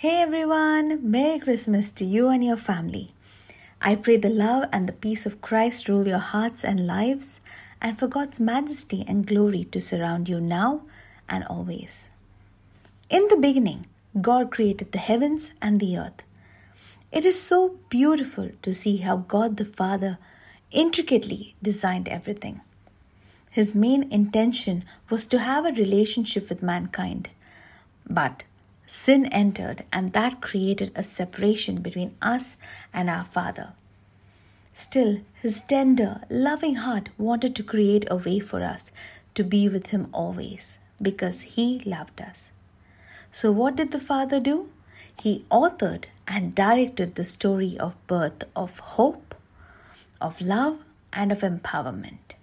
Hey everyone, Merry Christmas to you and your family. I pray the love and the peace of Christ rule your hearts and lives, and for God's majesty and glory to surround you now and always. In the beginning, God created the heavens and the earth. It is so beautiful to see how God the Father intricately designed everything. His main intention was to have a relationship with mankind. But sin entered, and that created a separation between us and our Father. Still, his tender, loving heart wanted to create a way for us to be with him always because he loved us. So, what did the Father do? He authored and directed the story of birth of hope, of love, and of empowerment.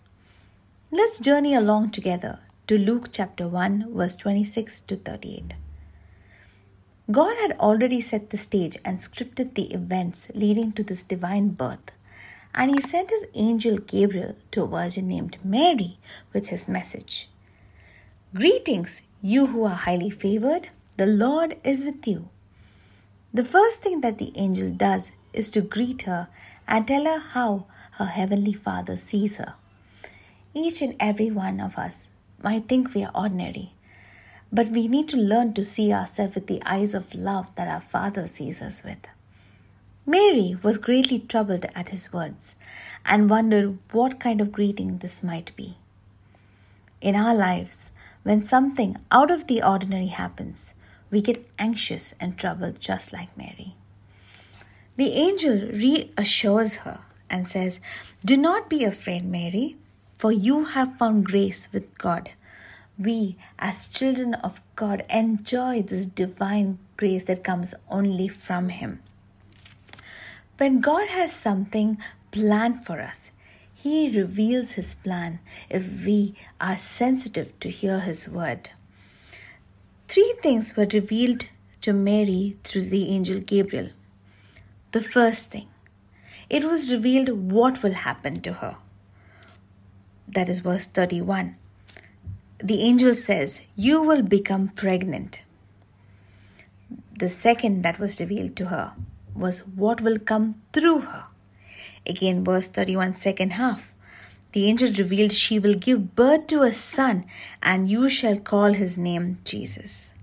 Let's journey along together to Luke chapter 1, verse 26 to 38. God had already set the stage and scripted the events leading to this divine birth, and He sent His angel Gabriel to a virgin named Mary with His message Greetings, you who are highly favored, the Lord is with you. The first thing that the angel does is to greet her and tell her how her heavenly Father sees her. Each and every one of us might think we are ordinary, but we need to learn to see ourselves with the eyes of love that our Father sees us with. Mary was greatly troubled at his words and wondered what kind of greeting this might be. In our lives, when something out of the ordinary happens, we get anxious and troubled just like Mary. The angel reassures her and says, Do not be afraid, Mary, for you have found grace with God we, as children of God, enjoy this divine grace that comes only from Him. When God has something planned for us, He reveals His plan if we are sensitive to hear His word. Three things were revealed to Mary through the angel Gabriel. The first thing, it was revealed what will happen to her. That is verse 31 the angel says, You will become pregnant. The second that was revealed to her was what will come through her. Again, verse 31, second half. The angel revealed she will give birth to a son, and you shall call his name Jesus.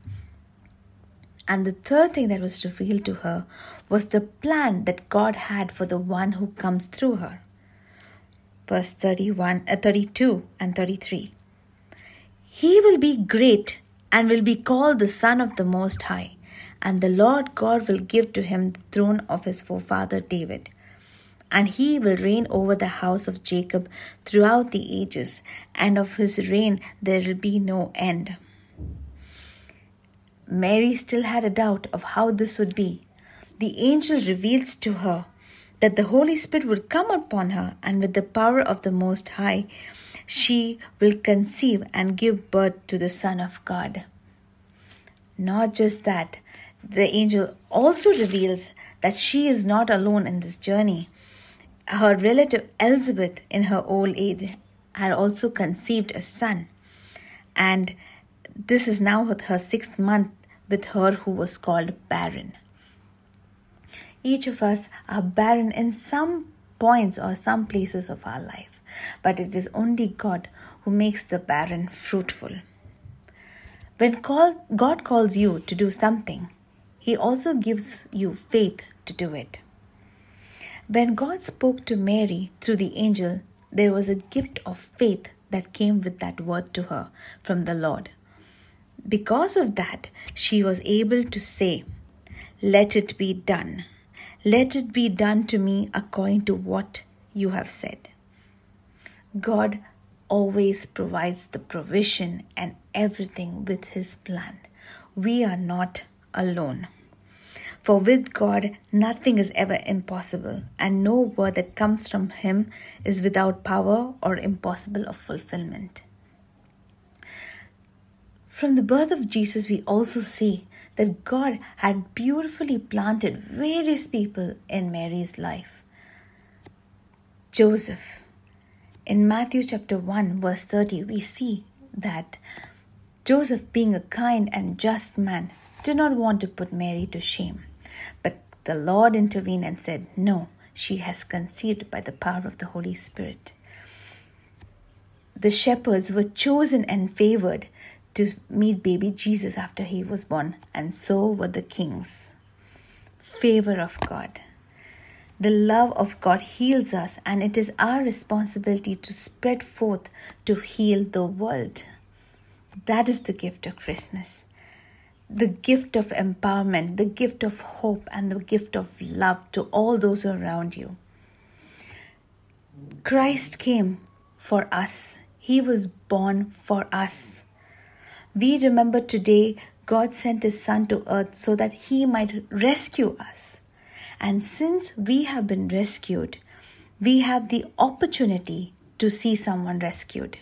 And the third thing that was revealed to her was the plan that God had for the one who comes through her. Verse 31, uh, 32 and 33. He will be great and will be called the Son of the Most High, and the Lord God will give to him the throne of his forefather David. And he will reign over the house of Jacob throughout the ages, and of his reign there will be no end. Mary still had a doubt of how this would be. The angel reveals to her that the Holy Spirit would come upon her, and with the power of the Most High, she will conceive and give birth to the Son of God. Not just that, the angel also reveals that she is not alone in this journey. Her relative Elizabeth, in her old age, had also conceived a son. And this is now her sixth month with her who was called barren. Each of us are barren in some points or some places of our life but it is only God who makes the barren fruitful. When call, God calls you to do something, He also gives you faith to do it. When God spoke to Mary through the angel, there was a gift of faith that came with that word to her from the Lord. Because of that, she was able to say, Let it be done. Let it be done to me according to what you have said. God always provides the provision and everything with His plan. We are not alone. For with God, nothing is ever impossible, and no word that comes from Him is without power or impossible of fulfillment. From the birth of Jesus, we also see that God had beautifully planted various people in Mary's life. Joseph, in Matthew chapter 1, verse 30, we see that Joseph, being a kind and just man, did not want to put Mary to shame. But the Lord intervened and said, No, she has conceived by the power of the Holy Spirit. The shepherds were chosen and favored to meet baby Jesus after he was born, and so were the kings. Favor of God. The love of God heals us, and it is our responsibility to spread forth to heal the world. That is the gift of Christmas the gift of empowerment, the gift of hope, and the gift of love to all those around you. Christ came for us, He was born for us. We remember today God sent His Son to earth so that He might rescue us. And since we have been rescued, we have the opportunity to see someone rescued.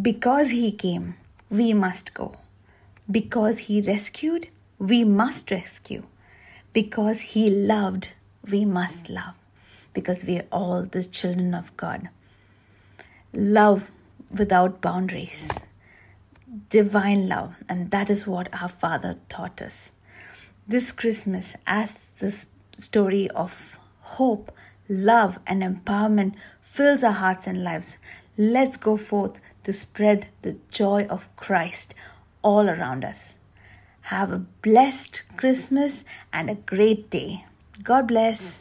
Because He came, we must go. Because He rescued, we must rescue. Because He loved, we must love. Because we are all the children of God. Love without boundaries. Divine love. And that is what our Father taught us. This Christmas, as the story of hope, love, and empowerment fills our hearts and lives, let's go forth to spread the joy of Christ all around us. Have a blessed Christmas and a great day. God bless.